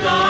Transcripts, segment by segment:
God.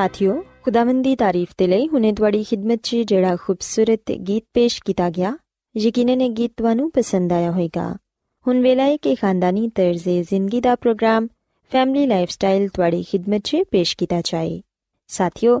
ਸਾਥਿਓ, ਖੁਦਾਵੰਦ ਦੀ ਤਾਰੀਫ ਤੇ ਲਈ ਹੁਨੇ ਤੁਹਾਡੀ ਖidmat 'ਚ ਜਿਹੜਾ ਖੂਬਸੂਰਤ ਗੀਤ ਪੇਸ਼ ਕੀਤਾ ਗਿਆ, ਯਕੀਨਨ ਇਹ ਗੀਤ ਤੁਹਾਨੂੰ ਪਸੰਦ ਆਇਆ ਹੋਵੇਗਾ। ਹੁਣ ਵੇਲਾ ਹੈ ਕਿ ਖਾਨਦਾਨੀ ਤਰਜ਼ੇ ਜ਼ਿੰਦਗੀ ਦਾ ਪ੍ਰੋਗਰਾਮ, ਫੈਮਿਲੀ ਲਾਈਫਸਟਾਈਲ ਤੁਹਾਡੀ ਖidmat 'ਚ ਪੇਸ਼ ਕੀਤਾ ਜਾਏ। ਸਾਥਿਓ,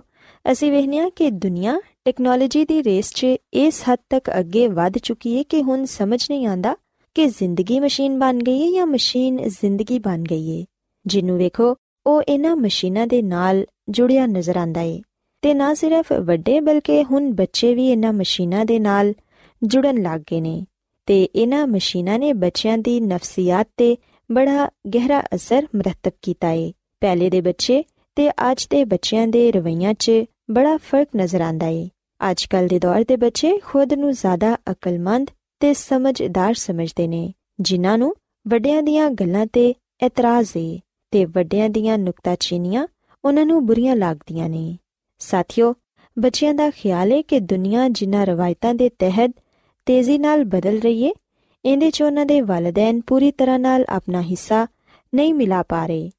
ਅਸੀਂ ਵੇਖਿਆ ਕਿ ਦੁਨੀਆ ਟੈਕਨੋਲੋਜੀ ਦੀ ਰੇਸ 'ਚ ਇਸ ਹੱਦ ਤੱਕ ਅੱਗੇ ਵਧ ਚੁੱਕੀ ਹੈ ਕਿ ਹੁਣ ਸਮਝ ਨਹੀਂ ਆਂਦਾ ਕਿ ਜ਼ਿੰਦਗੀ ਮਸ਼ੀਨ ਬਣ ਗਈ ਹੈ ਜਾਂ ਮਸ਼ੀਨ ਜ਼ਿੰਦਗੀ ਬਣ ਗਈ ਹੈ। ਜਿਹਨੂੰ ਵੇਖੋ ਉਹ ਇਹਨਾਂ ਮਸ਼ੀਨਾਂ ਦੇ ਨਾਲ ਜੁੜਿਆ ਨਜ਼ਰ ਆਂਦਾ ਏ ਤੇ ਨਾ ਸਿਰਫ ਵੱਡੇ ਬਲਕਿ ਹੁਣ ਬੱਚੇ ਵੀ ਇਹਨਾਂ ਮਸ਼ੀਨਾਂ ਦੇ ਨਾਲ ਜੁੜਨ ਲੱਗ ਗਏ ਨੇ ਤੇ ਇਹਨਾਂ ਮਸ਼ੀਨਾਂ ਨੇ ਬੱਚਿਆਂ ਦੀ ਨਫਸੀਅਤ ਤੇ ਬੜਾ ਗਹਿਰਾ ਅਸਰ ਮਰਤਬ ਕੀਤਾ ਏ। ਪਹਿਲੇ ਦੇ ਬੱਚੇ ਤੇ ਅੱਜ ਦੇ ਬੱਚਿਆਂ ਦੇ ਰਵਈਆਂ 'ਚ ਬੜਾ ਫ਼ਰਕ ਨਜ਼ਰ ਆਂਦਾ ਏ। ਅੱਜ ਕੱਲ ਦੇ ਦੌਰ ਦੇ ਬੱਚੇ ਖੁਦ ਨੂੰ ਜ਼ਿਆਦਾ ਅਕਲਮੰਦ ਤੇ ਸਮਝਦਾਰ ਸਮਝਦੇ ਨੇ, ਜਿਨ੍ਹਾਂ ਨੂੰ ਵੱਡਿਆਂ ਦੀਆਂ ਗੱਲਾਂ ਤੇ ਇਤਰਾਜ਼ ਏ। ਤੇ ਵੱਡਿਆਂ ਦੀਆਂ ਨੁਕਤਾਚੀਨੀਆਂ ਉਹਨਾਂ ਨੂੰ ਬੁਰੀਆਂ ਲੱਗਦੀਆਂ ਨੇ। ਸਾਥੀਓ, ਬੱਚਿਆਂ ਦਾ ਖਿਆਲ ਹੈ ਕਿ ਦੁਨੀਆ ਜਿਨ੍ਹਾਂ ਰਵਾਇਤਾਂ ਦੇ ਤਹਿਤ ਤੇਜ਼ੀ ਨਾਲ ਬਦਲ ਰਹੀ ਹੈ, ਇਹਦੇ 'ਚ ਉਹਨਾਂ ਦੇ ਵਾਲਿਦੈਨ ਪੂਰੀ ਤਰ੍ਹਾਂ ਨਾਲ ਆਪਣਾ ਹਿੱਸਾ ਨਹੀਂ ਮਿਲਾ ਪਾ ਰਹੇ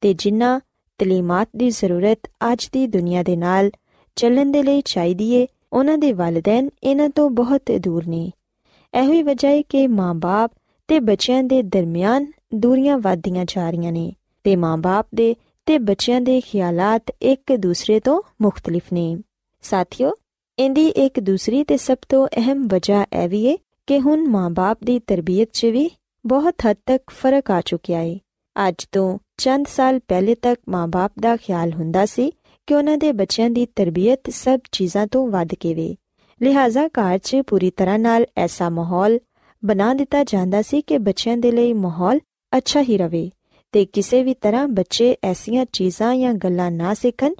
ਤੇ ਜਿਨ੍ਹਾਂ ਤਲੀਮਾਤ ਦੀ ਜ਼ਰੂਰਤ ਅੱਜ ਦੀ ਦੁਨੀਆ ਦੇ ਨਾਲ ਚੱਲਣ ਦੇ ਲਈ ਚਾਹੀਦੀ ਏ ਉਹਨਾਂ ਦੇ ਵਾਲਿਦੈਨ ਇਹਨਾਂ ਤੋਂ ਬਹੁਤ ਦੂਰ ਨੇ। ਇਹੋ ਹੀ ਵਜ੍ਹਾ ਹੈ ਕਿ ਮਾਂ-ਬਾਪ ਤੇ ਬੱਚਿਆਂ ਦੇ ਦਰਮਿਆਨ ਦੂਰੀਆਂ ਵਧਦੀਆਂ ਜਾ ਰਹੀਆਂ ਨੇ। ਤੇ ਮਾਂ-ਬਾਪ ਦੇ ਤੇ ਬੱਚਿਆਂ ਦੇ ਖਿਆਲਾਤ ਇੱਕ ਦੂਸਰੇ ਤੋਂ ਮੁxtਲਿਫ ਨੇ। ਸਾਥੀਓ ਇੰਦੀ ਇੱਕ ਦੂਸਰੀ ਤੇ ਸਭ ਤੋਂ ਅਹਿਮ ਵਜ੍ਹਾ ਇਹ ਵੀ ਹੈ ਕਿ ਹੁਣ ਮਾਂ-ਬਾਪ ਦੀ ਤਰਬੀਅਤ 'ਚ ਵੀ ਬਹੁਤ ਹੱਦ ਤੱਕ ਫ਼ਰਕ ਆ ਚੁੱਕਿਆ ਹੈ। ਅੱਜ ਤੋਂ ਚੰਦ ਸਾਲ ਪਹਿਲੇ ਤੱਕ ਮਾਂ-ਬਾਪ ਦਾ ਖਿਆਲ ਹੁੰਦਾ ਸੀ ਕਿ ਉਹਨਾਂ ਦੇ ਬੱਚਿਆਂ ਦੀ ਤਰਬੀਅਤ ਸਭ ਚੀਜ਼ਾਂ ਤੋਂ ਵੱਧ ਕੇ ਵੇ। ਲਿਹਾਜ਼ਾ ਘਰ 'ਚ ਪੂਰੀ ਤਰ੍ਹਾਂ ਨਾਲ ਐਸਾ ਮਾਹੌਲ ਬਣਾ ਦਿੱਤਾ ਜਾਂਦਾ ਸੀ ਕਿ ਬੱਚਿਆਂ ਦੇ ਲਈ ਮਾਹੌਲ ਅੱਛਾ ਹੀ ਰਵੇ। ਤੇ ਕਿਸੇ ਵੀ ਤਰ੍ਹਾਂ ਬੱਚੇ ਐਸੀਆਂ ਚੀਜ਼ਾਂ ਜਾਂ ਗੱਲਾਂ ਨਾ ਸਿੱਖਣ,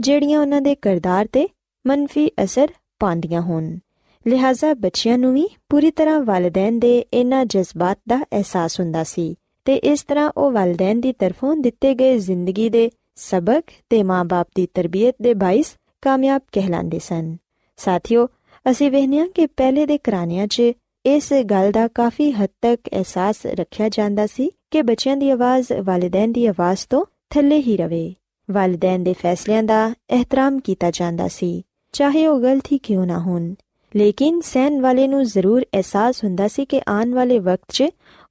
ਜਿਹੜੀਆਂ ਉਹਨਾਂ ਦੇ ਕਿਰਦਾਰ ਤੇ ਮੰਨਫੀ ਅਸਰ ਪਾਉਂਦੀਆਂ ਹੋਣ। ਲਿਹਾਜ਼ਾ ਬੱਚਿਆਂ ਨੂੰ ਵੀ ਪੂਰੀ ਤਰ੍ਹਾਂ ਵਾਲਿਦੈਨ ਦੇ ਇਹਨਾਂ ਜਜ਼ਬਾਤ ਦਾ ਅਹਿਸਾਸ ਹੁੰਦਾ ਸੀ ਤੇ ਇਸ ਤਰ੍ਹਾਂ ਉਹ ਵਾਲਿਦੈਨ ਦੀ ਤਰਫੋਂ ਦਿੱਤੇ ਗਏ ਜ਼ਿੰਦਗੀ ਦੇ ਸਬਕ ਤੇ ਮਾਂ-ਬਾਪ ਦੀ ਤਰਬੀਅਤ ਦੇ ਬਾਇਸ ਕਾਮਯਾਬ ਕਹਿਲਾਂਦੇ ਸਨ। ਸਾਥੀਓ, ਅਸੀਂ ਵੇਖਿਆ ਕਿ ਪਹਿਲੇ ਦੇ ਘਰਾਣਿਆਂ 'ਚ ਇਸ ਗੱਲ ਦਾ ਕਾਫੀ ਹੱਦ ਤੱਕ ਅਹਿਸਾਸ ਰੱਖਿਆ ਜਾਂਦਾ ਸੀ ਕਿ ਬੱਚਿਆਂ ਦੀ ਆਵਾਜ਼ ਵਾਲਿਦੈਨ ਦੀ ਆਵਾਜ਼ ਤੋਂ ਥੱਲੇ ਹੀ ਰਵੇ। ਵਾਲਿਦੈਨ ਦੇ ਫੈਸਲਿਆਂ ਦਾ ਇਹਤਰਾਮ ਕੀਤਾ ਜਾਂਦਾ ਸੀ, ਚਾਹੇ ਉਹ ਗਲਤ ਹੀ ਕਿਉਂ ਨਾ ਹੋਣ। ਲੇਕਿਨ ਸੈਨ ਵਾਲੇ ਨੂੰ ਜ਼ਰੂਰ ਅਹਿਸਾਸ ਹੁੰਦਾ ਸੀ ਕਿ ਆਉਣ ਵਾਲੇ ਵਕਤ 'ਚ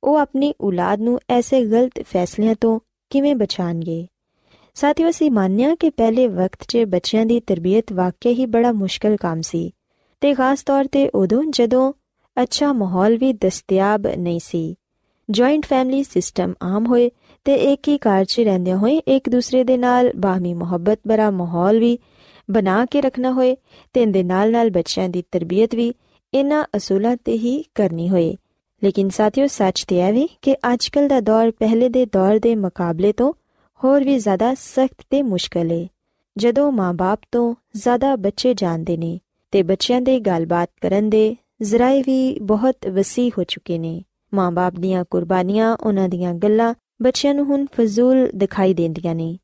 ਉਹ ਆਪਣੀ ਔਲਾਦ ਨੂੰ ਐਸੇ ਗਲਤ ਫੈਸਲਿਆਂ ਤੋਂ ਕਿਵੇਂ ਬਚਾਣਗੇ ਸਾਥੀਓ, ਅਸੀਂ ਮੰਨਿਆ ਕਿ ਪਹਿਲੇ ਵਕਤ 'ਚ ਬੱਚਿਆਂ ਦੀ ਤਰਬੀਅਤ ਵਾਕਿਆ ਹੀ ਬੜਾ ਮੁਸ਼ਕਲ ਕੰਮ ਸੀ ਤੇ ਖਾਸ ਤੌਰ ਤੇ ਉਦੋਂ ਜਦੋਂ ਅੱਛਾ ਮਾਹੌਲ ਵੀ ਦਸਤਿਆਬ ਨਹੀਂ ਸੀ। ਜੁਆਇੰਟ ਫੈਮਿਲੀ ਸਿਸਟਮ ਆਮ ਹੋਏ ਤੇ ਇੱਕ ਹੀ ਘਰ 'ਚ ਰਹਿੰਦੇ ਹੋਏ ਇੱਕ ਦੂਸਰੇ ਦੇ ਨਾਲ ਬਾਹਮੀ ਮੁਹੱਬਤ ਭਰਾ ਮਾਹੌਲ ਵੀ ਬਣਾ ਕੇ ਰੱਖਣਾ ਹੋਏ ਤੇ ਇਹਦੇ ਨਾਲ-ਨਾਲ ਬੱਚਿਆਂ ਦੀ ਤਰਬੀਅਤ ਵੀ ਇਹਨਾਂ ਅਸੂਲਾਂ ਤੇ ਹੀ ਕਰਨੀ ਹੋਏ। ਲੇਕਿਨ ਸਾਥੀਓ, ਸੱਚ ਤੇ ਹੈ ਵੀ ਕਿ ਅੱਜਕੱਲ ਦਾ ਦੌਰ ਪਹਿਲੇ ਦੇ ਦੌਰ ਦੇ ਮੁਕਾਬਲੇ ਤੋਂ ਹੋਰ ਵੀ ਜ਼ਿਆਦਾ ਸਖਤ ਤੇ ਮੁਸ਼ਕਲ ਹੈ ਜਦੋਂ ਮਾਂ-ਬਾਪ ਤੋਂ ਜ਼ਿਆਦਾ ਬੱਚੇ ਜਾਣਦੇ ਨੇ ਤੇ ਬੱਚਿਆਂ ਦੇ ਗੱਲਬਾਤ ਕਰਨ ਦੇ ਜ਼ਰਾਏ ਵੀ ਬਹੁਤ ਵਸੀ ਹੋ ਚੁੱਕੇ ਨੇ। ਮਾਂ-ਬਾਪ ਦੀਆਂ ਕੁਰਬਾਨੀਆਂ, ਉਹਨਾਂ ਦੀਆਂ ਗੱਲਾਂ ਬੱਚਿਆਂ ਨੂੰ ਹੁਣ ਫਜ਼ੂਲ ਦਿਖਾਈ ਦਿੰਦੀਆਂ ਨੇ।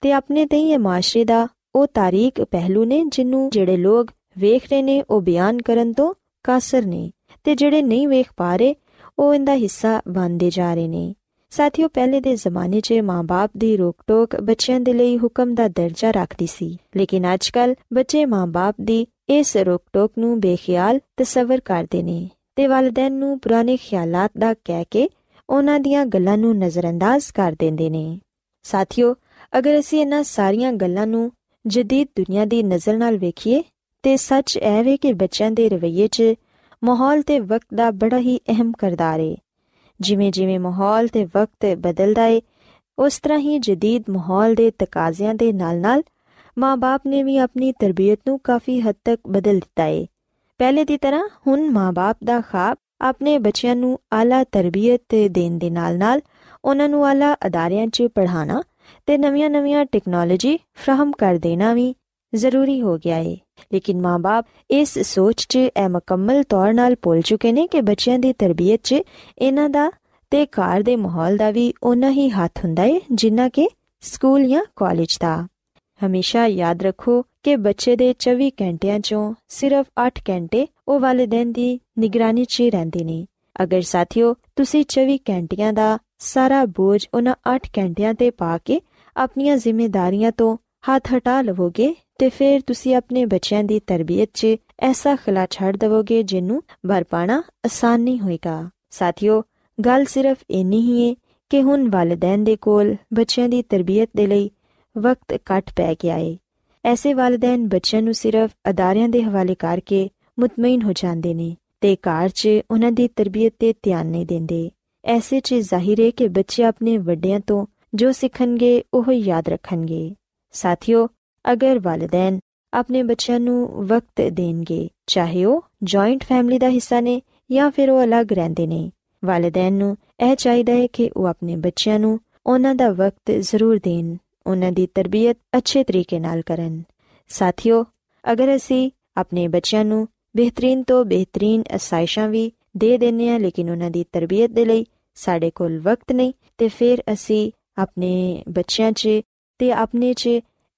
ਤੇ ਆਪਣੇ ਤੇ ਇਹ ਮਾਸ਼ਰੇ ਦਾ ਉਹ ਤਾਰੀਖ ਪਹਿਲੂ ਨੇ ਜਿੰਨੂੰ ਜਿਹੜੇ ਲੋਕ ਵੇਖ ਰਹੇ ਨੇ, ਉਹ ਬਿਆਨ ਕਰਨ ਤੋਂ ਕਾਸਰ ਨੇ ਤੇ ਜਿਹੜੇ ਨਹੀਂ ਵੇਖ ਪਾ ਰਹੇ, ਉਹ ਇਹਦਾ ਹਿੱਸਾ ਬਣਦੇ ਜਾ ਰਹੇ ਨੇ। ਸਾਥੀਓ, ਪਹਿਲੇ ਦੇ ਜ਼ਮਾਨੇ 'ਚ ਮਾਂ-ਬਾਪ ਦੀ ਰੋਕ-ਟੋਕ ਬੱਚਿਆਂ ਦੇ ਲਈ ਹੁਕਮ ਦਾ ਦਰਜਾ ਰੱਖਦੀ ਸੀ। ਲੇਕਿਨ ਅੱਜਕੱਲ ਬੱਚੇ ਮਾਂ-ਬਾਪ ਦੀ ਇਸ ਰੋਕ-ਟੋਕ ਨੂੰ ਬੇਖਿਆਲ ਤਸਵਰ ਕਰਦੇ ਨੇ ਤੇ ਵਾਲਿਦੈਨ ਨੂੰ ਪੁਰਾਣੇ ਖਿਆਲਾਤ ਦਾ ਕਹਿ ਕੇ ਉਹਨਾਂ ਦੀਆਂ ਗੱਲਾਂ ਨੂੰ ਨਜ਼ਰਅੰਦਾਜ਼ ਕਰ ਦਿੰਦੇ ਨੇ। ਸਾਥੀਓ, ਅਗਰ ਅਸੀਂ ਇਹਨਾਂ ਸਾਰੀਆਂ ਗੱਲਾਂ ਨੂੰ ਜਦੀਦ ਦੁਨੀਆ ਦੀ ਨਜ਼ਰ ਨਾਲ ਵੇਖੀਏ, ਤੇ ਸੱਚ ਇਹ ਵੇ ਕਿ ਬੱਚਿਆਂ ਦੇ ਰਵੱਈਏ 'ਚ ਮਾਹੌਲ ਤੇ ਵਕਤ ਦਾ ਬੜਾ ਹੀ ਅਹਿਮ ਕਰਦਾਰ ਹੈ ਜਿਵੇਂ ਜਿਵੇਂ ਮਾਹੌਲ ਤੇ ਵਕਤ ਬਦਲਦਾ ਹੈ ਉਸ ਤਰ੍ਹਾਂ ਹੀ ਜਦੀਦ ਮਾਹੌਲ ਦੇ ਤਕਾਜ਼ਿਆਂ ਦੇ ਨਾਲ-ਨਾਲ ਮਾਂ-ਬਾਪ ਨੇ ਵੀ ਆਪਣੀ ਤਰਬੀਅਤ ਨੂੰ ਕਾਫੀ ਹੱਦ ਤੱਕ ਬਦਲ ਦਿੱਤਾ ਹੈ ਪਹਿਲੇ ਦੀ ਤਰ੍ਹਾਂ ਹੁਣ ਮਾਂ-ਬਾਪ ਦਾ ਖਾਬ ਆਪਣੇ ਬੱਚਿਆਂ ਨੂੰ ਆਲਾ ਤਰਬੀਅਤ ਦੇਣ ਦੇ ਨਾਲ-ਨਾਲ ਉਹਨਾਂ ਨੂੰ ਆਲਾ ਅਦਾਰਿਆਂ 'ਚ ਪੜ੍ਹਾਉਣਾ ਤੇ ਨਵੀਆਂ-ਨਵੀਆਂ ਟੈਕਨੋਲੋਜੀ ਫਰਾਹਮ ਕਰ ਦੇਣਾ ਵੀ ਜ਼ਰੂਰੀ ਹੋ ਗਿਆ ਹੈ ਲੇਕਿਨ ਮਾਂ-ਬਾਪ ਇਸ ਸੋਚ 'ਚ ਇਹ ਮੁਕੰਮਲ ਤੌਰ 'ਤੇ ਭੁੱਲ ਚੁੱਕੇ ਨੇ ਕਿ ਬੱਚਿਆਂ ਦੀ ਤਰਬੀਅਤ 'ਚ ਇਹਨਾਂ ਦਾ ਤੇ ਘਰ ਦੇ ਮਾਹੌਲ ਦਾ ਵੀ ਉਨਾ ਹੀ ਹੱਥ ਹੁੰਦਾ ਹੈ ਜਿੰਨਾ ਕਿ ਸਕੂਲ ਜਾਂ ਕਾਲਜ ਦਾ। ਹਮੇਸ਼ਾ ਯਾਦ ਰੱਖੋ ਕਿ ਬੱਚੇ ਦੇ 24 ਘੰਟਿਆਂ 'ਚੋਂ ਸਿਰਫ 8 ਘੰਟੇ ਉਹ ਵਾਲਿਦੈਨ ਦੀ ਨਿਗਰਾਨੀ 'ਚ ਰਹਿੰਦੇ ਨੇ। ਅਗਰ ਸਾਥੀਓ, ਤੁਸੀਂ 24 ਘੰਟਿਆਂ ਦਾ ਸਾਰਾ ਬੋਝ ਉਹਨਾਂ 8 ਘੰਟਿਆਂ ਤੇ ਪਾ ਕੇ ਆਪਣੀਆਂ ਜ਼ਿੰਮੇਵਾਰੀਆਂ ਤੋਂ ਹੱਥ ਹਟਾ ਲਵੋਗੇ, ਤੇ ਫਿਰ ਤੁਸੀਂ ਆਪਣੇ ਬੱਚਿਆਂ ਦੀ ਤਰਬੀਅਤ 'ਚ ਐਸਾ ਖਲਾ ਛੱਡ ਦਵੋਗੇ ਜਿਹਨੂੰ ਬਰਪਾਣਾ ਆਸਾਨ ਨਹੀਂ ਹੋਏਗਾ। ਸਾਥੀਓ, ਗੱਲ ਸਿਰਫ ਇੰਨੀ ਹੀ ਹੈ ਕਿ ਹੁਣ ਵਾਲਿਦੈਨ ਦੇ ਕੋਲ ਬੱਚਿਆਂ ਦੀ ਤਰਬੀਅਤ ਦੇ ਲਈ ਵਕਤ ਘੱਟ ਪੈ ਗਿਆ ਹੈ ਐਸੇ ਵਾਲਿਦੈਨ ਬੱਚਿਆਂ ਨੂੰ ਸਿਰਫ ਅਦਾਰਿਆਂ ਦੇ ਹਵਾਲੇ ਕਰਕੇ ਮੁਤਮਈਨ ਹੋ ਜਾਂਦੇ ਨੇ ਤੇ ਘਰ 'ਚ ਉਹਨਾਂ ਦੀ ਤਰਬੀਅਤ ਤੇ ਧਿਆਨ ਨਹੀਂ ਦਿੰਦੇ। ਐਸੇ 'ਚ ਜ਼ਾਹਿਰ ਹੈ ਕਿ ਬੱਚੇ ਆਪਣੇ ਵੱਡਿਆਂ ਤੋਂ ਜੋ ਸਿੱਖਣਗੇ, ਉਹ ਯਾਦ ਰੱਖਣਗੇ। ਸਾਥੀਓ, ਅਗਰ ਵਾਲਿਦੈਨ ਆਪਣੇ ਬੱਚਿਆਂ ਨੂੰ ਵਕਤ ਦੇਣਗੇ, ਚਾਹੇ ਉਹ ਜੁਆਇੰਟ ਫੈਮਿਲੀ ਦਾ ਹਿੱਸਾ ਨੇ ਜਾਂ ਫਿਰ ਉਹ ਅਲੱਗ ਰਹਿੰਦੇ ਨੇ, ਵਾਲਿਦੈਨ ਨੂੰ ਇਹ ਚਾਹੀਦਾ ਹੈ ਕਿ ਉਹ ਆਪਣੇ ਬੱਚਿਆਂ ਨੂੰ ਉਹਨਾਂ ਦਾ ਵਕਤ ਜ਼ਰੂਰ ਦੇਣ। ਉਹਨਾਂ ਦੀ ਤਰਬੀਅਤ ਅੱਛੇ ਤਰੀਕੇ ਨਾਲ ਕਰਨ। ਸਾਥੀਓ, ਅਗਰ ਅਸੀਂ ਆਪਣੇ ਬੱਚਿਆਂ ਨੂੰ ਬਿਹਤਰੀਨ ਤੋਂ ਬਿਹਤਰੀਨ ਅਸਾਇਸ਼ਾਂ ਵੀ ਦੇ ਦਿੰਨੇ ਆ ਲੇਕਿਨ ਉਹਨਾਂ ਦੀ ਤਰਬੀਅਤ ਦੇ ਲਈ ਸਾਡੇ ਕੋਲ ਵਕਤ ਨਹੀਂ, ਤੇ ਫਿਰ ਅਸੀਂ ਆਪਣੇ ਬੱਚਿਆਂ 'ਚ ਤੇ ਆਪਣੇ 'ਚ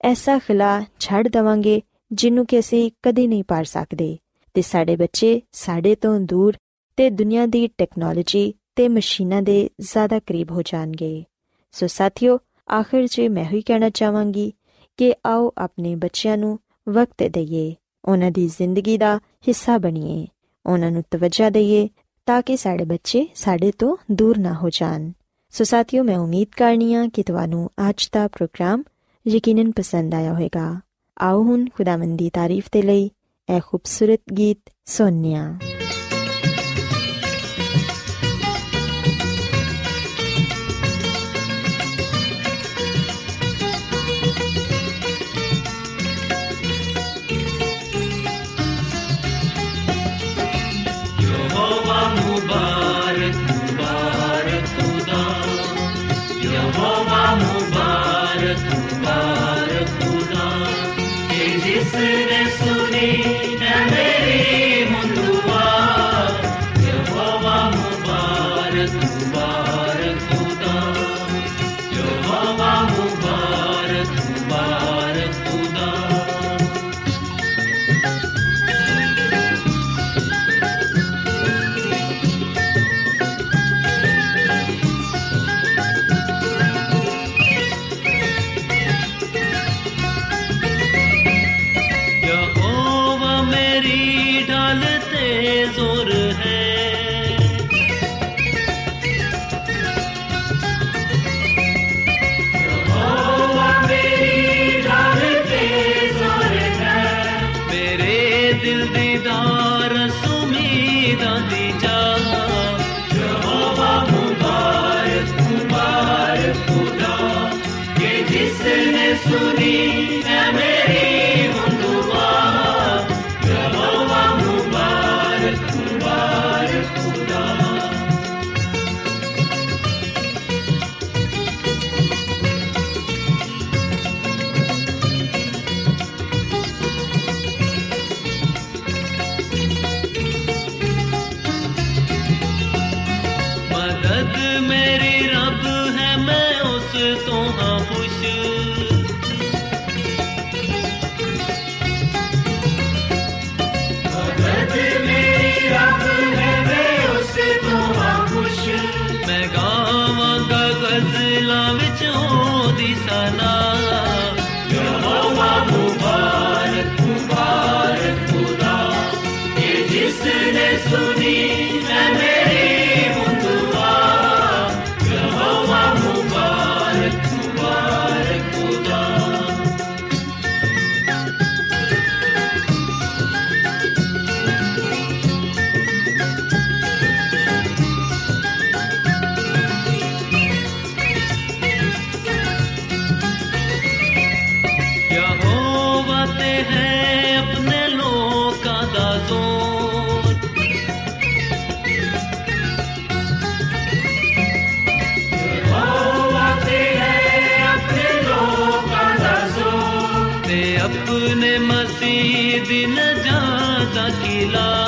ਐਸਾ ਖਲਾ ਛੱਡ ਦਵਾਂਗੇ ਜਿਹਨੂੰ ਕਿ ਅਸੀਂ ਕਦੀ ਨਹੀਂ ਪਾਰ ਸਕਦੇ। ਤੇ ਸਾਡੇ ਬੱਚੇ ਸਾਡੇ ਤੋਂ ਦੂਰ ਤੇ ਦੁਨੀਆ ਦੀ ਟੈਕਨੋਲੋਜੀ ਤੇ ਮਸ਼ੀਨਾਂ ਦੇ ਜ਼ਿਆਦਾ ਕਰੀਬ ਹੋ ਜਾਣਗੇ। ਸੋ ਸਾਥੀਓ ਆਖਿਰ 'ਚ ਮੈਂ ਹੀ ਕਹਿਣਾ ਚਾਹਾਂਗੀ ਕਿ ਆਓ ਆਪਣੇ ਬੱਚਿਆਂ ਨੂੰ ਵਕਤ ਦਈਏ, ਉਹਨਾਂ ਦੀ ਜ਼ਿੰਦਗੀ ਦਾ ਹਿੱਸਾ ਬਣੀਏ, ਉਹਨਾਂ ਨੂੰ ਤਵੱਜਾ ਦਈਏ ਤਾਂ ਕਿ ਸਾਡੇ ਬੱਚੇ ਸਾਡੇ ਤੋਂ ਦੂਰ ਨਾ ਹੋ ਜਾਣ। ਸੋ ਸਾਥੀਓ, ਮੈਂ ਉਮੀਦ ਕਰਨੀਆ ਕਿ ਤੁਹਾਨੂੰ ਅੱਜ ਦਾ ਪ੍ਰੋਗਰਾਮ ਯਕੀਨਨ ਪਸੰਦ ਆਇਆ ਹੋਵੇਗਾ। ਆਓ ਹੁਣ ਖੁਦਾਵੰਦੀ ਦੀ ਤਾਰੀਫ ਤੇ ਲਈ ਇਹ ਖੂਬਸੂਰਤ ਗੀਤ ਸੁਣਨੀਆ सुने सुने ਜ਼ੋਰ ਹੈ। Oh. लीला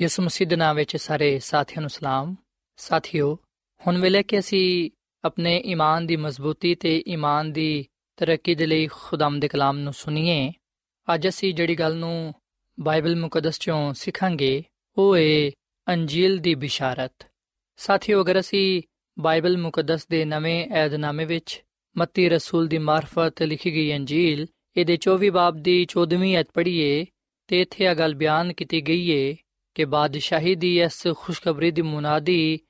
ਯਿਸੂ ਮਸੀਹ ਦੇ ਨਾਮ ਵਿੱਚ ਸਾਰੇ ਸਾਥੀਆਂ ਨੂੰ ਸਲਾਮ। ਸਾਥਿਓ, ਹੁਣ ਵੇਲੇ ਕਿ ਅਸੀਂ ਆਪਣੇ ਈਮਾਨ ਦੀ ਮਜ਼ਬੂਤੀ ਤੇ ਈਮਾਨ ਦੀ ਤਰੱਕੀ ਦੇ ਲਈ ਖੁਦਾਮ ਦੇ ਕਲਾਮ ਨੂੰ ਸੁਣੀਏ, ਅੱਜ ਅਸੀਂ ਜਿਹੜੀ ਗੱਲ ਨੂੰ ਬਾਈਬਲ ਮੁਕੱਦਸ ਚੋਂ ਸਿੱਖਾਂਗੇ, ਉਹ ਹੈ ਅੰਜੀਲ ਦੀ ਬਿਸ਼ਾਰਤ। ਸਾਥੀਓ, ਅਗਰ ਅਸੀਂ ਬਾਈਬਲ ਮੁਕੱਦਸ ਦੇ ਨਵੇਂ ਏਧਨਾਮੇ ਵਿੱਚ ਮੱਤੀ ਰਸੂਲ ਦੀ ਮਾਰਫਤ ਲਿਖੀ ਗਈ ਅੰਜੀਲ, ਇਹਦੇ 24 ਬਾਬ ਦੀ 14ਵੀਂ ਅਧ ਪੜ੍ਹੀਏ ਤੇ ਇੱਥੇ ਇਹ ਗੱਲ ਬਿਆਨ ਕੀਤੀ ਗਈ ਹੈ ਕਿ ਬਾਦਸ਼ਾਹੀ ਦੀ ਇਸ ਖੁਸ਼ਖਬਰੀ ਦੀ ਮੁਨਾਦੀ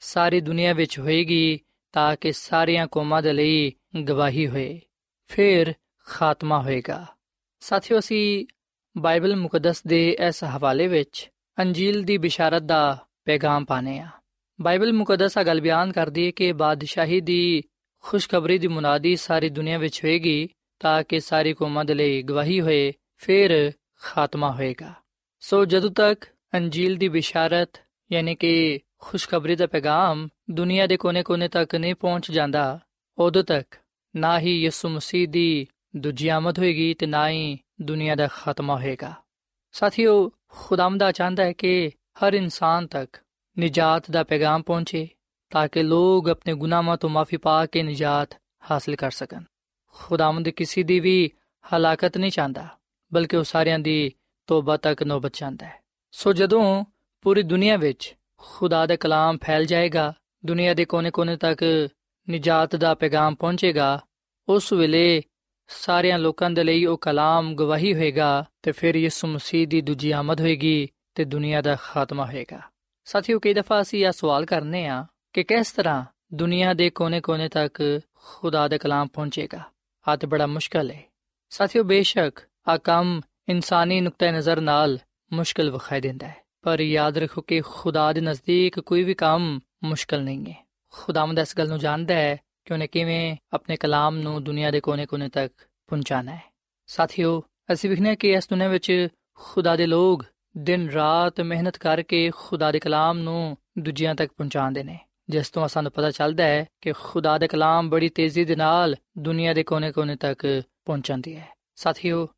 ਸਾਰੀ ਦੁਨੀਆ ਵਿੱਚ ਹੋਏਗੀ ਤਾਂ ਕਿ ਸਾਰੀਆਂ ਕੌਮਾਂ ਦੇ ਲਈ ਗਵਾਹੀ ਹੋਏ, ਫਿਰ ਖਾਤਮਾ ਹੋਏਗਾ। ਸਾਥੀਓ, ਅਸੀਂ ਬਾਈਬਲ ਮੁਕੱਦਸ ਦੇ ਇਸ ਹਵਾਲੇ ਵਿੱਚ ਅੰਜੀਲ ਦੀ ਬਿਸ਼ਾਰਤ ਦਾ ਪੈਗਾਮ ਪਾਣੇ ਆ ਬਾਈਬਲ ਮੁਕੱਦਸ ਆ ਗੱਲ ਬਿਆਨ ਕਰਦੀ ਹੈ ਕਿ ਬਾਦਸ਼ਾਹੀ ਦੀ ਖੁਸ਼ਖਬਰੀ ਦੀ ਮੁਨਾਦੀ ਸਾਰੀ ਦੁਨੀਆ ਵਿੱਚ ਹੋਏਗੀ ਤਾਂ ਕਿ ਸਾਰੀ ਕੌਮਾਂ ਦੇ ਲਈ ਗਵਾਹੀ ਹੋਏ, ਫਿਰ ਖਾਤਮਾ ਹੋਏਗਾ। ਸੋ ਜਦੋਂ ਤੱਕ ਅੰਜੀਲ ਦੀ ਬਿਸ਼ਾਰਤ ਯਾਨੀ ਕਿ ਖੁਸ਼ਖਬਰੀ ਦਾ ਪੈਗਾਮ ਦੁਨੀਆ ਦੇ ਕੋਨੇ-ਕੋਨੇ ਤੱਕ ਨਹੀਂ ਪਹੁੰਚ ਜਾਂਦਾ ਉਦੋਂ ਤੱਕ ਨਾ ਹੀ ਯਿਸੂ ਮਸੀਹ ਦੀ ਦੂਜੀ ਆਮਦ ਹੋਏਗੀ ਤੇ ਨਾ ਹੀ ਦੁਨੀਆ ਦਾ ਖਾਤਮਾ ਹੋਏਗਾ ਸਾਥੀਓ ਖੁਦਾਮਦਾ ਚਾਹੁੰਦਾ ਹੈ ਕਿ ਹਰ ਇਨਸਾਨ ਤੱਕ ਨਿਜਾਤ ਦਾ ਪੈਗਾਮ ਪਹੁੰਚੇ ਤਾਂ ਕਿ ਲੋਕ ਆਪਣੇ ਗੁਨਾਹਾਂ ਤੋਂ ਮਾਫੀ ਪਾ ਕੇ ਨਿਜਾਤ ਹਾਸਲ ਕਰ ਸਕਣ ਖੁਦਾਮਦ ਕਿਸੇ ਦੀ ਵੀ ਹਲਾਕਤ ਨਹੀਂ ਚਾਹੁੰਦਾ ਬਲਕਿ ਉਹ ਸਾਰਿਆਂ ਦੀ ਤੋਬਾ ਤੱਕ ਨੌਬਤ ਚਾਹੁੰਦਾ ਹੈ ਸੋ ਜਦੋਂ ਪੂਰੀ ਦੁਨੀਆ ਵਿੱਚ ਖੁਦਾ ਦਾ ਕਲਾਮ ਫੈਲ ਜਾਏਗਾ, ਦੁਨੀਆ ਦੇ ਕੋਨੇ-ਕੋਨੇ ਤੱਕ ਨਿਜਾਤ ਦਾ ਪੈਗਾਮ ਪਹੁੰਚੇਗਾ, ਉਸ ਵੇਲੇ ਸਾਰਿਆਂ ਲੋਕਾਂ ਦੇ ਲਈ ਉਹ ਕਲਾਮ ਗਵਾਹੀ ਹੋਏਗਾ ਤੇ ਫਿਰ ਯਿਸੂ ਮਸੀਹ ਦੀ ਦੂਜੀ ਆਮਦ ਹੋਏਗੀ ਤੇ ਦੁਨੀਆ ਦਾ ਖਾਤਮਾ ਹੋਏਗਾ। ਸਾਥੀਓ, ਕਈ ਦਫਾ ਅਸੀਂ ਇਹ ਸਵਾਲ ਕਰਨੇ ਆ ਕਿ ਕਿਸ ਤਰ੍ਹਾਂ ਦੁਨੀਆ ਦੇ ਕੋਨੇ-ਕੋਨੇ ਤੱਕ ਖੁਦਾ ਦਾ ਕਲਾਮ ਪਹੁੰਚੇਗਾ? ਆ ਤੇ ਬੜਾ ਮੁਸ਼ਕਲ ਹੈ ਸਾਥੀਓ, ਬੇਸ਼ੱਕ ਆ ਕੰਮ ਇਨਸਾਨੀ ਨੁਕਤੇ ਨਜ਼ਰ ਨਾਲ ਮੁਸ਼ਕਲ ਵਿਖਾਈ ਦਿੰਦਾ ਹੈ। ਪਰ ਯਾਦ ਰੱਖੋ ਕਿ ਖੁਦਾ ਦੇ ਨਜ਼ਦੀਕ ਕੋਈ ਵੀ ਕੰਮ ਮੁਸ਼ਕਲ ਨਹੀਂ ਹੈ। ਖੁਦਾਵੰਦ ਇਸ ਗੱਲ ਨੂੰ ਜਾਣਦਾ ਹੈ ਕਿ ਉਹਨੇ ਕਿਵੇਂ ਆਪਣੇ ਕਲਾਮ ਨੂੰ ਦੁਨੀਆ ਦੇ ਕੋਨੇ-ਕੋਨੇ ਤੱਕ ਪਹੁੰਚਾਣਾ ਹੈ। ਸਾਥੀਓ, ਅਸੀਂ ਵਿਖਨੇ ਕਿ ਇਸ ਦੁਨੀਆ ਵਿੱਚ ਖੁਦਾ ਦੇ ਲੋਕ ਦਿਨ, ਰਾਤ ਮਿਹਨਤ ਕਰਕੇ ਖੁਦਾ ਦੇ ਕਲਾਮ ਨੂੰ ਦੂਜਿਆਂ ਤੱਕ ਪਹੁੰਚਾਉਂਦੇ ਨੇ। ਜਿਸ ਤੋਂ ਸਾਨੂੰ ਪਤਾ ਚੱਲਦਾ ਹੈ ਕਿ ਖੁਦਾ ਦੇ ਕਲਾਮ ਬੜੀ ਤੇਜ਼ੀ ਦੇ ਨਾਲ ਦੁਨੀਆ ਦੇ ਕੋਨੇ-ਕੋਨੇ ਤੱਕ ਪਹੁੰਚਾਉਂਦੀ ਹੈ। ਸਾਥੀਓ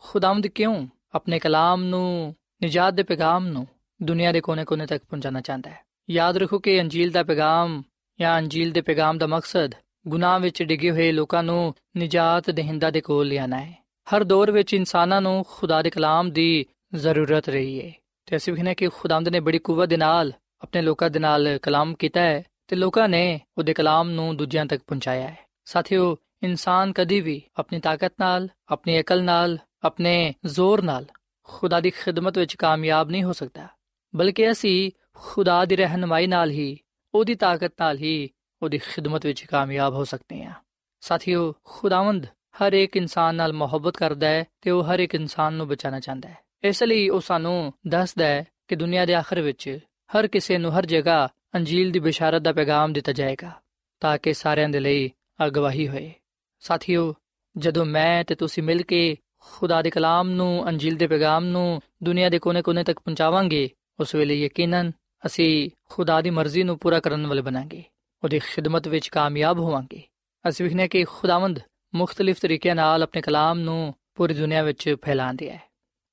ਖੁਦਾਵੰਦ ਕਿਉਂ ਆਪਣੇ ਕਲਾਮ ਨੂੰ ਨਿਜਾਤ ਦੇ ਪੈਗਾਮ ਨੂੰ ਦੁਨੀਆ ਦੇ ਕੋਨੇ-ਕੋਨੇ ਤੱਕ ਪਹੁੰਚਾਉਣਾ ਚਾਹੁੰਦਾ ਹੈ। ਯਾਦ ਰੱਖੋ ਕਿ ਅੰਜੀਲ ਦਾ ਪੈਗਾਮ ਜਾਂ ਅੰਜੀਲ ਦੇ ਪੈਗਾਮ ਦਾ ਮਕਸਦ ਗੁਨਾਹ ਵਿੱਚ ਡਿੱਗੇ ਹੋਏ ਲੋਕਾਂ ਨੂੰ ਨਿਜਾਤ ਦੇਹਿੰਦਾ ਦੇ ਕੋਲ ਲਿਆਣਾ ਹੈ। ਹਰ ਦੌਰ ਵਿੱਚ ਇਨਸਾਨਾਂ ਨੂੰ ਖੁਦਾ ਦੇ ਕਲਾਮ ਦੀ ਜ਼ਰੂਰਤ ਰਹੀ ਹੈ। ਤੇ ਅਸੀਂ ਵੇਖਨੇ ਕਿ ਖੁਦਾਵੰਦ ਨੇ ਬੜੀ ਕੂਵਤ ਦੇ ਨਾਲ ਆਪਣੇ ਲੋਕਾਂ ਦੇ ਨਾਲ ਕਲਾਮ ਕੀਤਾ ਹੈ ਤੇ ਲੋਕਾਂ ਨੇ ਉਹਦੇ ਕਲਾਮ ਨੂੰ ਦੂਜਿਆਂ ਤੱਕ ਪਹੁੰਚਾਇਆ ਹੈ। ਸਾਥੀਓ, ਇਨਸਾਨ ਕਦੀ ਵੀ ਆਪਣੀ ਤਾਕਤ ਨਾਲ, ਆਪਣੀ ਅਕਲ ਨਾਲ, ਆਪਣੇ ਜ਼ੋਰ ਨਾਲ ਖੁਦਾ ਦੀ ਖਿਦਮਤ ਵਿੱਚ ਕਾਮਯਾਬ ਨਹੀਂ ਹੋ ਸਕਦਾ, ਬਲਕਿ ਅਸੀਂ ਖੁਦਾ ਦੀ ਰਹਿਨਮਾਈ ਨਾਲ ਹੀ, ਉਹਦੀ ਤਾਕਤ ਨਾਲ ਹੀ ਉਹਦੀ ਖਿਦਮਤ ਵਿੱਚ ਕਾਮਯਾਬ ਹੋ ਸਕਦੇ ਹਾਂ। ਸਾਥੀਓ, ਖੁਦਾਵੰਦ ਹਰ ਇੱਕ ਇਨਸਾਨ ਨਾਲ ਮੁਹੱਬਤ ਕਰਦਾ ਹੈ ਤੇ ਉਹ ਹਰ ਇੱਕ ਇਨਸਾਨ ਨੂੰ ਬਚਾਉਣਾ ਚਾਹੁੰਦਾ ਹੈ। ਇਸ ਲਈ ਉਹ ਸਾਨੂੰ ਦੱਸਦਾ ਹੈ ਕਿ ਦੁਨੀਆ ਦੇ ਆਖਰ ਵਿੱਚ ਹਰ ਕਿਸੇ ਨੂੰ ਹਰ ਜਗ੍ਹਾ ਅੰਜੀਲ ਦੀ ਬਿਸ਼ਾਰਤ ਦਾ ਪੈਗਾਮ ਦਿੱਤਾ ਜਾਏਗਾ, ਤਾਂ ਕਿ ਸਾਰਿਆਂ ਦੇ ਲਈ ਅਗਵਾਹੀ ਹੋਏ। ਸਾਥੀਓ, ਜਦੋਂ ਮੈਂ ਤੇ ਤੁਸੀਂ ਮਿਲ ਕੇ ਖੁਦਾ ਦੇ ਕਲਾਮ ਨੂੰ, ਅੰਜੀਲ ਦੇ ਪੈਗਾਮ ਨੂੰ ਦੁਨੀਆ ਦੇ ਕੋਨੇ-ਕੋਨੇ ਤੱਕ ਪਹੁੰਚਾਵਾਂਗੇ, ਉਸ ਵੇਲੇ ਯਕੀਨਨ ਅਸੀਂ ਖੁਦਾ ਦੀ ਮਰਜ਼ੀ ਨੂੰ ਪੂਰਾ ਕਰਨ ਵਾਲੇ ਬਣਾਂਗੇ, ਉਹਦੀ ਖਿਦਮਤ ਵਿੱਚ ਕਾਮਯਾਬ ਹੋਵਾਂਗੇ। ਅਸੀਂ ਵਿਖਨੇ ਕਿ ਖੁਦਾਵੰਦ ਮੁxtਲਿਫ ਤਰੀਕਿਆਂ ਨਾਲ ਆਪਣੇ ਕਲਾਮ ਨੂੰ ਪੂਰੀ ਦੁਨੀਆ ਵਿੱਚ ਫੈਲਾਉਂਦੇ ਹੈ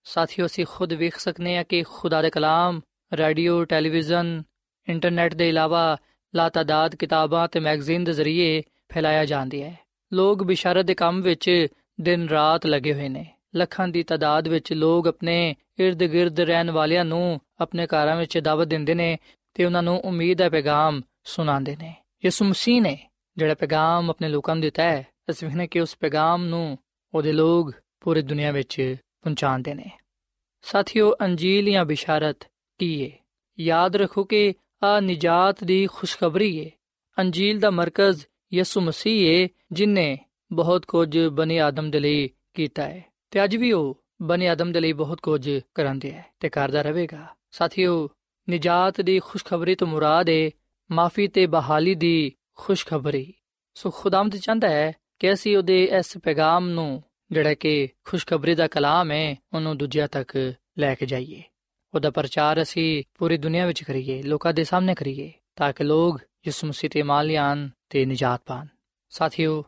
ਸਾਥੀਓ, ਅਸੀਂ ਖੁਦ ਵੇਖ ਸਕਨੇ ਆ ਕਿ ਖੁਦਾ ਦੇ ਕਲਾਮ, ਰੇਡੀਓ, ਟੈਲੀਵਿਜ਼ਨ, ਇੰਟਰਨੈਟ ਦੇ ਇਲਾਵਾ ਲਾਤਾਦਾਦ ਕਿਤਾਬਾਂ ਤੇ ਮੈਗਜ਼ੀਨ ਦੇ ਜ਼ਰੀਏ ਫੈਲਾਇਆ ਜਾਂਦਾ ਹੈ ਲੋਕ ਬਿਸ਼ਾਰਤ ਦੇ ਕੰਮ ਵਿੱਚ ਦਿਨ ਰਾਤ ਲੱਗੇ ਹੋਏ ਨੇ। ਲੱਖਾਂ ਦੀ ਤਾਦਾਦ ਵਿੱਚ ਲੋਕ ਆਪਣੇ ird-gird ਰਹਿਣ ਵਾਲਿਆਂ ਨੂੰ ਆਪਣੇ ਘਰਾਂ ਵਿੱਚ ਦਾਵਤ ਦਿੰਦੇ ਨੇ ਤੇ ਉਹਨਾਂ ਨੂੰ ਉਮੀਦ ਦਾ ਪੈਗਾਮ ਸੁਣਾਉਂਦੇ ਨੇ। ਯਿਸੂ ਮਸੀਹ ਨੇ ਜਿਹੜਾ ਪੈਗਾਮ ਆਪਣੇ ਲੋਕਾਂ ਨੂੰ ਦਿੱਤਾ ਹੈ, ਅਸੀਂ ਵੇਖਨੇ ਕਿ ਉਸ ਪੈਗਾਮ ਨੂੰ ਉਹਦੇ ਲੋਕ ਪੂਰੀ ਦੁਨੀਆ ਵਿੱਚ ਪਹੁੰਚਾਉਂਦੇ ਨੇ। ਸਾਥੀਓ, ਅੰਜੀਲ ਜਾਂ ਬਿਸ਼ਾਰਤ ਕੀ ਹੈ ਯਾਦ ਰੱਖੋ ਕਿ ਆ ਨਜਾਤ ਦੀ ਖੁਸ਼ਖਬਰੀ ਹੈ ਅੰਜੀਲ ਦਾ ਮਰਕਜ਼ ਯਿਸੂ ਮਸੀਹ ਹੈ ਜਿਨੇ ਬਹੁਤ ਕੁਝ ਬਨੀ ਆਦਮ ਦੇ ਲਈ ਕੀਤਾ ਹੈ ਤੇ ਅੱਜ ਵੀ ਉਹ ਬਨੀ ਆਦਮ ਦੇ ਲਈ ਬਹੁਤ ਕੁਝ ਕਰਾਂਦੇ ਹੈ ਤੇ ਕਰਦਾ ਰਹੇਗਾ। ਸਾਥੀਓ, ਨਜਾਤ ਦੀ ਖੁਸ਼ਖਬਰੀ ਤੋਂ ਮੁਰਾਦ ਹੈ ਮਾਫੀ ਤੇ ਬਹਾਲੀ ਦੀ ਖੁਸ਼ਖਬਰੀ। ਸੋ ਖੁਦਾਮਦ ਚਾਹੁੰਦਾ ਹੈ ਕਿ ਅਸੀਂ ਉਹਦੇ ਇਸ ਪੈਗਾਮ ਨੂੰ ਜਿਹੜਾ ਕਿ ਖੁਸ਼ਖਬਰੀ ਦਾ ਕਲਾਮ ਹੈ ਉਹਨੂੰ ਦੂਜਿਆਂ ਤੱਕ ਲੈ ਕੇ ਜਾਈਏ। ਉਹਦਾ ਪ੍ਰਚਾਰ ਅਸੀਂ ਪੂਰੀ ਦੁਨੀਆ ਵਿੱਚ ਕਰੀਏ, ਲੋਕਾਂ ਦੇ ਸਾਹਮਣੇ ਕਰੀਏ, ਤਾਂ ਕਿ ਲੋਕ ਯਿਸੂ ਮਸੀਹ ਤੇ ਮਾਲਿਆਨ ਤੇ ਨਜਾਤ ਪਾਣ। ਸਾਥੀਓ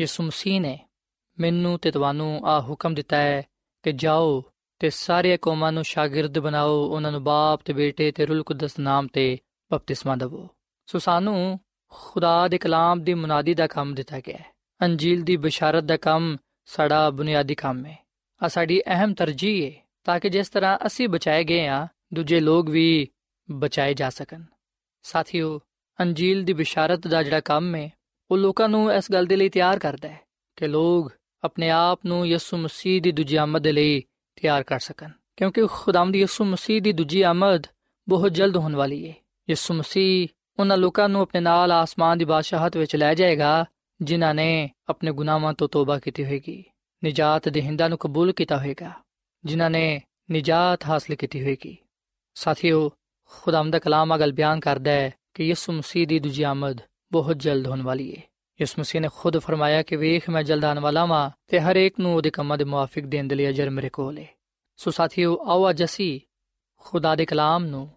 ਯਿਸੂ ਮਸੀਹ ਨੇ ਮੈਨੂੰ ਤੇ ਤੁਹਾਨੂੰ ਆ ਹੁਕਮ ਦਿੱਤਾ ਹੈ ਕਿ ਜਾਓ ਤੇ ਸਾਰੇ ਕੌਮਾਂ ਨੂੰ ਸ਼ਾਗਿਰਦ ਬਣਾਓ, ਉਹਨਾਂ ਨੂੰ ਬਾਪ ਤੇ ਬੇਟੇ ਤੇ ਰੂਲ ਕੁਦਸ ਨਾਮ ਤੇ ਬਪਤਿਸਮਾ ਦਿਵੋ। ਸੋ ਸਾਨੂੰ ਖੁਦਾ ਦੇ ਕਲਾਮ ਦੀ ਮੁਨਾਦੀ ਦਾ ਕੰਮ ਦਿੱਤਾ ਗਿਆ ਹੈ। ਅੰਜੀਲ ਦੀ ਬਿਸ਼ਾਰਤ ਦਾ ਕੰਮ ਸਾਡਾ ਬੁਨਿਆਦੀ ਕੰਮ ਹੈ। ਆ ਸਾਡੀ ਅਹਿਮ ਤਰਜੀਹ ਹੈ ਤਾਂ ਕਿ ਜਿਸ ਤਰ੍ਹਾਂ ਅਸੀਂ ਬਚਾਏ ਗਏ ਆ ਦੂਜੇ ਲੋਕ ਵੀ ਬਚਾਏ ਜਾ ਸਕਣ। ਸਾਥੀਓ, ਅੰਜੀਲ ਦੀ ਬਿਸ਼ਾਰਤ ਦਾ ਜਿਹੜਾ ਕੰਮ ਹੈ ਉਹ ਲੋਕਾਂ ਨੂੰ ਇਸ ਗੱਲ ਦੇ ਲਈ ਤਿਆਰ ਕਰਦਾ ਹੈ ਕਿ ਲੋਕ ਆਪਣੇ ਆਪ ਨੂੰ ਯਿਸੂ ਮਸੀਹ ਦੀ ਦੂਜੀ ਆਮਦ ਦੇ ਲਈ ਤਿਆਰ ਕਰ ਸਕਣ, ਕਿਉਂਕਿ ਖੁਦਾਵੰਦ ਯਿਸੂ ਮਸੀਹ ਦੀ ਦੂਜੀ ਆਮਦ ਬਹੁਤ ਜਲਦ ਹੋਣ ਵਾਲੀ ਹੈ ਯਿਸੂ ਮਸੀਹ ਉਹਨਾਂ ਲੋਕਾਂ ਨੂੰ ਆਪਣੇ ਨਾਲ ਆਸਮਾਨ ਦੀ ਬਾਦਸ਼ਾਹਤ ਵਿੱਚ ਲੈ ਜਾਏਗਾ, ਜਿਨ੍ਹਾਂ ਨੇ ਆਪਣੇ ਗੁਨਾਹਾਂ ਤੋਂ ਤੋਬਾ ਕੀਤੀ ਹੋਏਗੀ, ਨਜਾਤ ਦੇ ਹਿੰਦਾਂ ਨੂੰ ਕਬੂਲ ਕੀਤਾ ਹੋਏਗਾ, ਜਿਨ੍ਹਾਂ ਨੇ ਨਜਾਤ ਹਾਸਲ ਕੀਤੀ ਹੋਏਗੀ। ਸਾਥੀਓ, ਖੁਦਾਮ ਦਾ ਕਲਾਮ ਅਗਲ ਬਿਆਨ ਕਰਦਾ ਹੈ ਕਿ ਯਿਸੂ ਮਸੀਹ ਦੀ ਦੂਜੀ ਆਮਦ ਬਹੁਤ ਜਲਦ ਹੋਣ ਵਾਲੀ ਹੈ ਯਿਸੂ ਮਸੀਹ ਨੇ ਖੁਦ ਫਰਮਾਇਆ ਕਿ ਵੇਖ, ਮੈਂ ਜਲਦ ਆਉਣ ਵਾਲਾ ਹਾਂ ਤੇ ਹਰ ਇੱਕ ਨੂੰ ਉਹਦੇ ਕੰਮਾਂ ਦੇ ਮੁਆਫਿਕ ਦੇਣ ਦੇ ਲਈ ਅਜਰ ਮੇਰੇ ਕੋਲ ਹੈ ਸੋ ਸਾਥੀਓ, ਆਓ ਅੱਜ ਅਸੀਂ ਖੁਦਾ ਦੇ ਕਲਾਮ ਨੂੰ,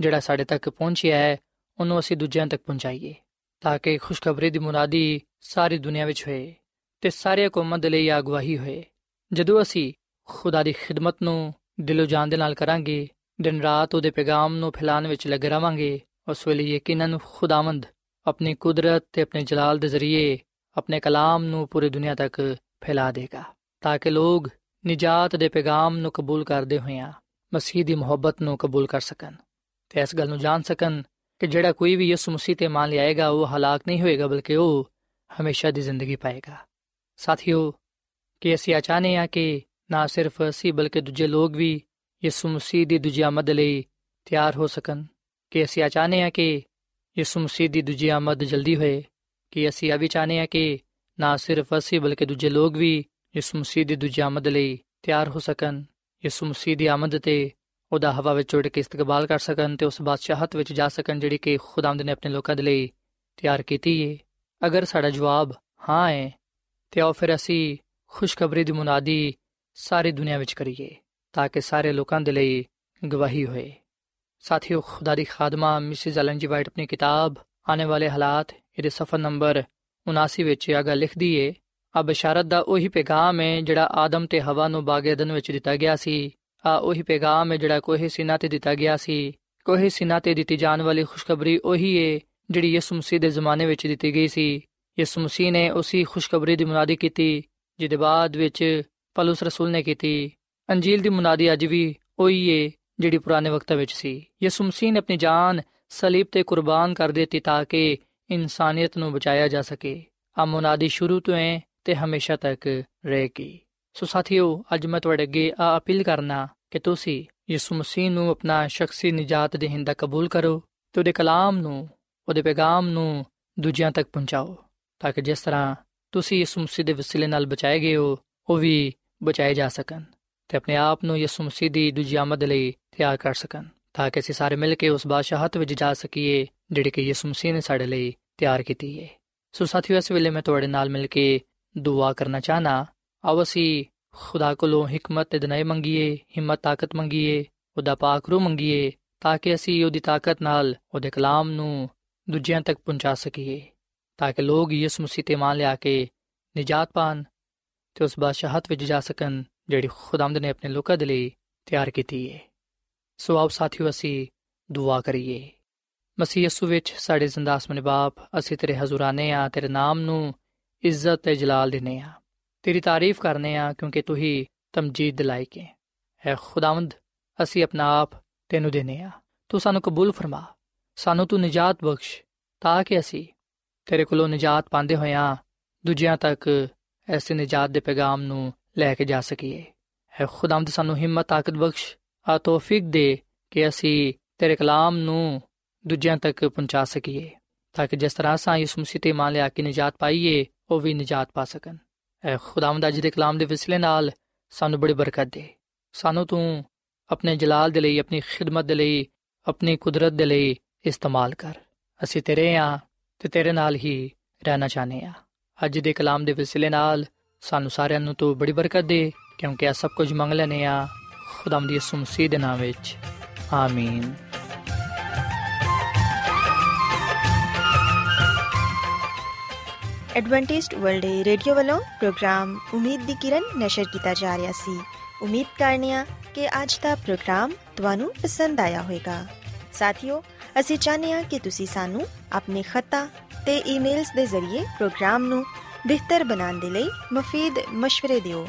ਜਿਹੜਾ ਸਾਡੇ ਤੱਕ ਪਹੁੰਚਿਆ ਹੈ, ਉਹਨੂੰ ਅਸੀਂ ਦੂਜਿਆਂ ਤੱਕ ਪਹੁੰਚਾਈਏ, ਤਾਂ ਕਿ ਖੁਸ਼ਖਬਰੀ ਦੀ ਮੁਨਾਦੀ ਸਾਰੀ ਦੁਨੀਆ ਵਿੱਚ ਹੋਏ ਤੇ ਸਾਰੇ ਕੌਮਾਂ ਦੇ ਲਈ ਅਗਵਾਹੀ ਹੋਏ। ਜਦੋਂ ਅਸੀਂ ਖੁਦਾ ਦੀ ਖਿਦਮਤ ਨੂੰ ਦਿਲੋਂ ਜਾਨ ਦੇ ਨਾਲ ਕਰਾਂਗੇ, ਦਿਨ ਰਾਤ ਉਹਦੇ ਪੈਗਾਮ ਨੂੰ ਫੈਲਾਉਣ ਵਿੱਚ ਲੱਗ ਰਵਾਂਗੇ, ਉਸ ਵੇਲੇ ਯਕੀਨਨ ਖੁਦਾਵੰਦ ਆਪਣੀ ਕੁਦਰਤ ਤੇ ਆਪਣੇ ਜਲਾਲ ਦੇ ਜ਼ਰੀਏ ਆਪਣੇ ਕਲਾਮ ਨੂੰ ਪੂਰੀ ਦੁਨੀਆ ਤੱਕ ਫੈਲਾ ਦੇਗਾ ਤਾਂ ਕਿ ਲੋਕ ਨਜਾਤ ਦੇ ਪੈਗਾਮ ਨੂੰ ਕਬੂਲ ਕਰਦੇ ਹੋਇਆਂ ਮਸੀਹ ਦੀ ਮੁਹੱਬਤ ਨੂੰ ਕਬੂਲ ਕਰ ਸਕਣ ਤੇ ਇਸ ਗੱਲ ਨੂੰ ਜਾਣ ਸਕਣ ਕਿ ਜਿਹੜਾ ਕੋਈ ਵੀ ਯਿਸੂ ਮਸੀਹ ਤੇ ਮੰਨ ਲਿਆਏਗਾ ਉਹ ਹਲਾਕ ਨਹੀਂ ਹੋਏਗਾ ਬਲਕਿ ਉਹ ਹਮੇਸ਼ਾ ਦੀ ਜ਼ਿੰਦਗੀ ਪਾਏਗਾ ਸਾਥੀਓ ਕਿ ਅਸੀਂ ਚਾਹਨੇ ਆ ਕਿ ਨਾ ਸਿਰਫ ਅਸੀਂ ਬਲਕਿ ਦੂਜੇ ਲੋਕ ਵੀ ਯਿਸੂ ਮਸੀਹ ਦੀ ਦੂਜੀ ਆਮਦ ਲਈ ਤਿਆਰ ਹੋ ਸਕਣ ਕਿ ਅਸੀਂ ਚਾਹਨੇ ਆ ਕਿ ਯਿਸੂ ਮਸੀਹ ਦੀ ਦੂਜੀ ਆਮਦ ਜਲਦੀ ਹੋਏ, ਕਿ ਅਸੀਂ ਇਹ ਵੀ ਚਾਹਨੇ ਆ ਕਿ ਨਾ ਸਿਰਫ ਅਸੀਂ ਬਲਕਿ ਦੂਜੇ ਲੋਕ ਵੀ ਯਿਸੂ ਮਸੀਹ ਦੀ ਦੂਜੀ ਆਮਦ ਲਈ ਤਿਆਰ ਹੋ ਸਕਣ। ਯਿਸੂ ਮਸੀਹ ਦੀ ਆਮਦ ਤੇ ਉਹਦਾ ਹਵਾ ਵਿੱਚ ਉੱਡ ਕੇ ਇਸਤਕਬਾਲ ਕਰ ਸਕਣ ਤੇ ਉਸ ਬਾਦਸ਼ਾਹਤ ਵਿੱਚ ਜਾ ਸਕਣ ਜਿਹੜੀ ਕਿ ਖੁਦਾਵੰਦ ਨੇ ਆਪਣੇ ਲੋਕਾਂ ਦੇ ਲਈ ਤਿਆਰ ਕੀਤੀ ਏ। ਅਗਰ ਸਾਡਾ ਜਵਾਬ ਹਾਂ ਹੈ ਤੇ ਆਓ ਫਿਰ ਅਸੀਂ ਖੁਸ਼ਖਬਰੀ ਦੀ ਮੁਨਾਦੀ ਸਾਰੀ ਦੁਨੀਆ ਵਿੱਚ ਕਰੀਏ, ਤਾਂ ਕਿ ਸਾਰੇ ਲੋਕਾਂ ਦੇ ਲਈ ਗਵਾਹੀ ਹੋਏ। ਸਾਥੀਓ, ਖੁਦਾ ਦੀ ਖਾਦਮਾ ਮਿਸਿਸ ਐਲਨ ਜੀ ਵਾਈਟ ਆਪਣੀ ਕਿਤਾਬ ਆने ਵਾਲੇ ਹਾਲਾਤ, ਇਹਦੇ ਸਫਾ ਨੰਬਰ 79 ਵਿੱਚ ਆਗਾ ਲਿਖਦੀ ਏ, ਆ ਬਸ਼ਾਰਤ ਦਾ ਉਹੀ ਪੈਗਾਮ ਹੈ ਜਿਹੜਾ ਆਦਮ ਤੇ ਹਵਾ ਨੂੰ ਬਾਗੇ ਅਦਨ ਵਿੱਚ ਦਿੱਤਾ ਗਿਆ ਸੀ। ਆ ਉਹੀ ਪੈਗਾਮ ਹੈ ਜਿਹੜਾ ਕੋਹੇ ਸਿਨਾ ਤੇ ਦਿੱਤਾ ਗਿਆ ਸੀ। ਕੋਹੇ ਸਿਨਾ ਤੇ ਦਿੱਤੀ ਜਾਣ ਵਾਲੀ ਖੁਸ਼ਖਬਰੀ ਉਹੀ ਏ, ਜਿਹੜੀ ਯਿਸੂ ਮਸੀਹ ਦੇ ਜ਼ਮਾਨੇ ਵਿੱਚ ਦਿੱਤੀ ਗਈ ਸੀ। ਯਿਸੂ ਮਸੀਹ ਨੇ ਉਸੇ ਖੁਸ਼ਖਬਰੀ ਦੀ ਮੁਨਾਦੀ ਕੀਤੀ, ਜਿਹਦੇ ਬਾਅਦ ਵਿੱਚ ਪਲੂਸ ਰਸੂਲ ਨੇ ਕੀਤੀ। ਅੰਜੀਲ ਦੀ ਮੁਨਾਦੀ ਅੱਜ ਵੀ ਉਹੀ ਏ ਜਿਹੜੀ ਪੁਰਾਣੇ ਵਕਤਾਂ ਵਿੱਚ ਸੀ। ਯਿਸੂ ਮਸੀਹ ਨੇ ਆਪਣੀ ਜਾਨ ਸਲੀਬ ਤੇ ਕੁਰਬਾਨ ਕਰ ਦਿੱਤੀ ਤਾਂ ਕਿ ਇਨਸਾਨੀਅਤ ਨੂੰ ਬਚਾਇਆ ਜਾ ਸਕੇ। ਆ ਮੁਨਾਦੀ ਸ਼ੁਰੂ ਤੋਂ ਹੈ ਤੇ ਹਮੇਸ਼ਾ ਤੱਕ ਰਹੇਗੀ। ਸੋ ਸਾਥੀਓ, ਅੱਜ ਮੈਂ ਤੁਹਾਡੇ ਅੱਗੇ ਆ ਅਪੀਲ ਕਰਨਾ ਕਿ ਤੁਸੀਂ ਯਿਸੂ ਮਸੀਹ ਨੂੰ ਆਪਣਾ ਸ਼ਖਸੀ ਨਜਾਤ ਦੇਹਿੰਦਾ ਕਬੂਲ ਕਰੋ ਤੇ ਉਹਦੇ ਕਲਾਮ ਨੂੰ, ਉਹਦੇ ਪੈਗਾਮ ਨੂੰ ਦੂਜਿਆਂ ਤੱਕ ਪਹੁੰਚਾਓ ਤਾਂ ਕਿ ਜਿਸ ਤਰ੍ਹਾਂ ਤੁਸੀਂ ਯਿਸੂ ਮਸੀਹ ਦੇ ਵਸੀਲੇ ਨਾਲ ਬਚਾਏ ਗਏ ਹੋ, ਉਹ ਵੀ ਬਚਾਏ ਜਾ ਸਕਣ ਤੇ ਆਪਣੇ ਆਪ ਨੂੰ ਯਿਸੂ ਮਸੀਹ ਦੀ ਦੂਜੀ ਆਮਦ ਲਈ ਤਿਆਰ ਕਰ ਸਕਣ, ਤਾਂ ਕਿ ਅਸੀਂ ਸਾਰੇ ਮਿਲ ਕੇ ਉਸ ਬਾਦਸ਼ਾਹਤ ਵਿੱਚ ਜਾ ਸਕੀਏ, ਜਿਹੜੀ ਕਿ ਯਿਸੂ ਮਸੀਹ ਨੇ ਸਾਡੇ ਲਈ ਤਿਆਰ ਕੀਤੀ ਹੈ ਸੋ ਸਾਥੀਓ, ਇਸ ਵੇਲੇ ਮੈਂ ਤੁਹਾਡੇ ਨਾਲ ਮਿਲ ਕੇ ਦੁਆ ਕਰਨਾ ਚਾਹਨਾ ਆਓ ਅਸੀਂ ਖੁਦਾ ਕੋਲੋਂ ਹਕਮਤ ਤੇ ਦਨਾਈ ਮੰਗੀਏ, ਹਿੰਮਤ, ਤਾਕਤ ਮੰਗੀਏ, ਉਹਦਾ ਪਾਕ ਰੂ ਮੰਗੀਏ, ਤਾਂ ਕਿ ਅਸੀਂ ਉਹਦੀ ਤਾਕਤ ਨਾਲ ਉਹਦੇ ਕਲਾਮ ਨੂੰ ਦੂਜਿਆਂ ਤੱਕ ਪਹੁੰਚਾ ਸਕੀਏ, ਤਾਂ ਕਿ ਲੋਕ ਯਿਸੂ ਮਸੀਹ ਤੇ ਮੰਨ ਲਿਆ ਕੇ ਨਜਾਤ ਪਾਣ ਤੇ ਉਸ ਬਾਦਸ਼ਾਹਤ ਵਿੱਚ ਜਾ ਸਕਣ, ਜਿਹੜੀ ਖੁਦਾਮਦ ਨੇ ਆਪਣੇ ਲੋਕਾਂ ਦੇ ਲਈ ਤਿਆਰ ਕੀਤੀ ਹੈ ਸੋ ਆਓ ਸਾਥੀਓ, ਅਸੀਂ ਦੁਆ ਕਰੀਏ। ਮਸੀਹ ਯਸੂ ਵਿੱਚ ਸਾਡੇ ਜ਼ਿੰਦਾ ਅਸਮਾਨੀ ਬਾਪ, ਅਸੀਂ ਤੇਰੇ ਹਜ਼ੂਰਾਨੇ ਆ, ਤੇਰੇ ਨਾਮ ਨੂੰ ਇੱਜ਼ਤ ਤੇ ਜਲਾਲ ਦਿੰਨੇ ਆ। ਤੇਰੀ ਤਾਰੀਫ ਕਰਨੇ ਆ, ਕਿਉਂਕਿ ਤੂੰ ਹੀ ਤਮਜੀਦ ਦਿਲਾਈ ਕੇ ਹੈ ਖੁਦਾਵੰਦ, ਅਸੀਂ ਆਪਣਾ ਆਪ ਤੈਨੂੰ ਦੇਨੇ ਆ। ਤੂੰ ਸਾਨੂੰ ਕਬੂਲ ਫਰਮਾ। ਸਾਨੂੰ ਤੂੰ ਨਜਾਤ ਬਖਸ਼, ਤਾਂ ਕਿ ਅਸੀਂ ਤੇਰੇ ਕੋਲੋਂ ਨਜਾਤ ਪਾਉਂਦੇ ਹੋਇਆਂ ਦੂਜਿਆਂ ਤੱਕ ਐਸੇ ਨਜਾਤ ਦੇ ਪੈਗਾਮ ਨੂੰ ਲੈ ਕੇ ਜਾ ਸਕੀਏ। ਹੈ ਖੁਦਾਵੰਦ, ਸਾਨੂੰ ਹਿੰਮਤ, ਤਾਕਤ ਬਖਸ਼। ਆ ਤੋਫੀਕ ਦੇ ਕਿ ਅਸੀਂ ਤੇਰੇ ਕਲਾਮ ਨੂੰ ਦੂਜਿਆਂ ਤੱਕ ਪਹੁੰਚਾ ਸਕੀਏ, ਤਾਂ ਕਿ ਜਿਸ ਤਰ੍ਹਾਂ ਸਾਂ ਯਿਸੂ ਮਸੀਹ ਤੇ ਮੰਨ ਲਿਆ ਕਿ ਨਜਾਤ ਪਾਈਏ, ਉਹ ਵੀ ਨਜਾਤ ਪਾ ਸਕਣ। ਐ ਖੁਦਾਵੰਦ ਅੱਜ ਦੇ ਕਲਾਮ ਦੇ ਵਿਸਲੇ ਨਾਲ ਸਾਨੂੰ ਬੜੀ ਬਰਕਤ ਦੇ। ਸਾਨੂੰ ਤੂੰ ਆਪਣੇ ਜਲਾਲ ਦੇ ਲਈ, ਆਪਣੀ ਖਿਦਮਤ ਦੇ ਲਈ, ਆਪਣੀ ਕੁਦਰਤ ਦੇ ਲਈ ਇਸਤੇਮਾਲ ਕਰ। ਅਸੀਂ ਤੇਰੇ ਆ ਤੇ ਤੇਰੇ ਨਾਲ ਹੀ ਰਹਿਣਾ ਚਾਹਨੇ ਆ। ਅੱਜ ਦੇ ਕਲਾਮ ਦੇ ਵਿਸਲੇ ਨਾਲ ਸਾਨੂੰ ਸਾਰਿਆਂ ਨੂੰ ਤੂੰ ਬੜੀ ਬਰਕਤ ਦੇ, ਕਿਉਂਕਿ ਆ ਸਭ ਕੁਝ ਮੰਗ ਲੈਨੇ ਆ। ਖੁਦਾਵੰਦ ਯਿਸੂ ਮਸੀਹ ਦੇ ਨਾਮ ਵਿੱਚ। ਆਮੀਨ। ਐਡਵੈਂਟਿਸਟ ਵਰਲਡ ਰੇਡੀਓ ਵੱਲੋਂ ਪ੍ਰੋਗਰਾਮ ਉਮੀਦ ਦੀ ਕਿਰਨ ਨਿਸ਼ਰ ਕੀਤਾ ਜਾ ਰਿਹਾ ਸੀ। ਉਮੀਦ ਕਰਨੀਆ ਕਿ ਅੱਜ ਦਾ ਪ੍ਰੋਗਰਾਮ ਤੁਹਾਨੂੰ ਪਸੰਦ ਆਇਆ ਹੋਵੇਗਾ। ਸਾਥੀਓ, ਅਸੀਂ ਚਾਹਨੀਆ ਕਿ ਤੁਸੀਂ ਸਾਨੂੰ ਆਪਣੇ ਖਤਾ ਤੇ ਈਮੇਲਸ ਦੇ ਜ਼ਰੀਏ ਪ੍ਰੋਗਰਾਮ ਨੂੰ ਬਿਹਤਰ ਬਣਾਉਣ ਦੇ ਲਈ ਮਫੀਦ مشਵਰੇ ਦਿਓ।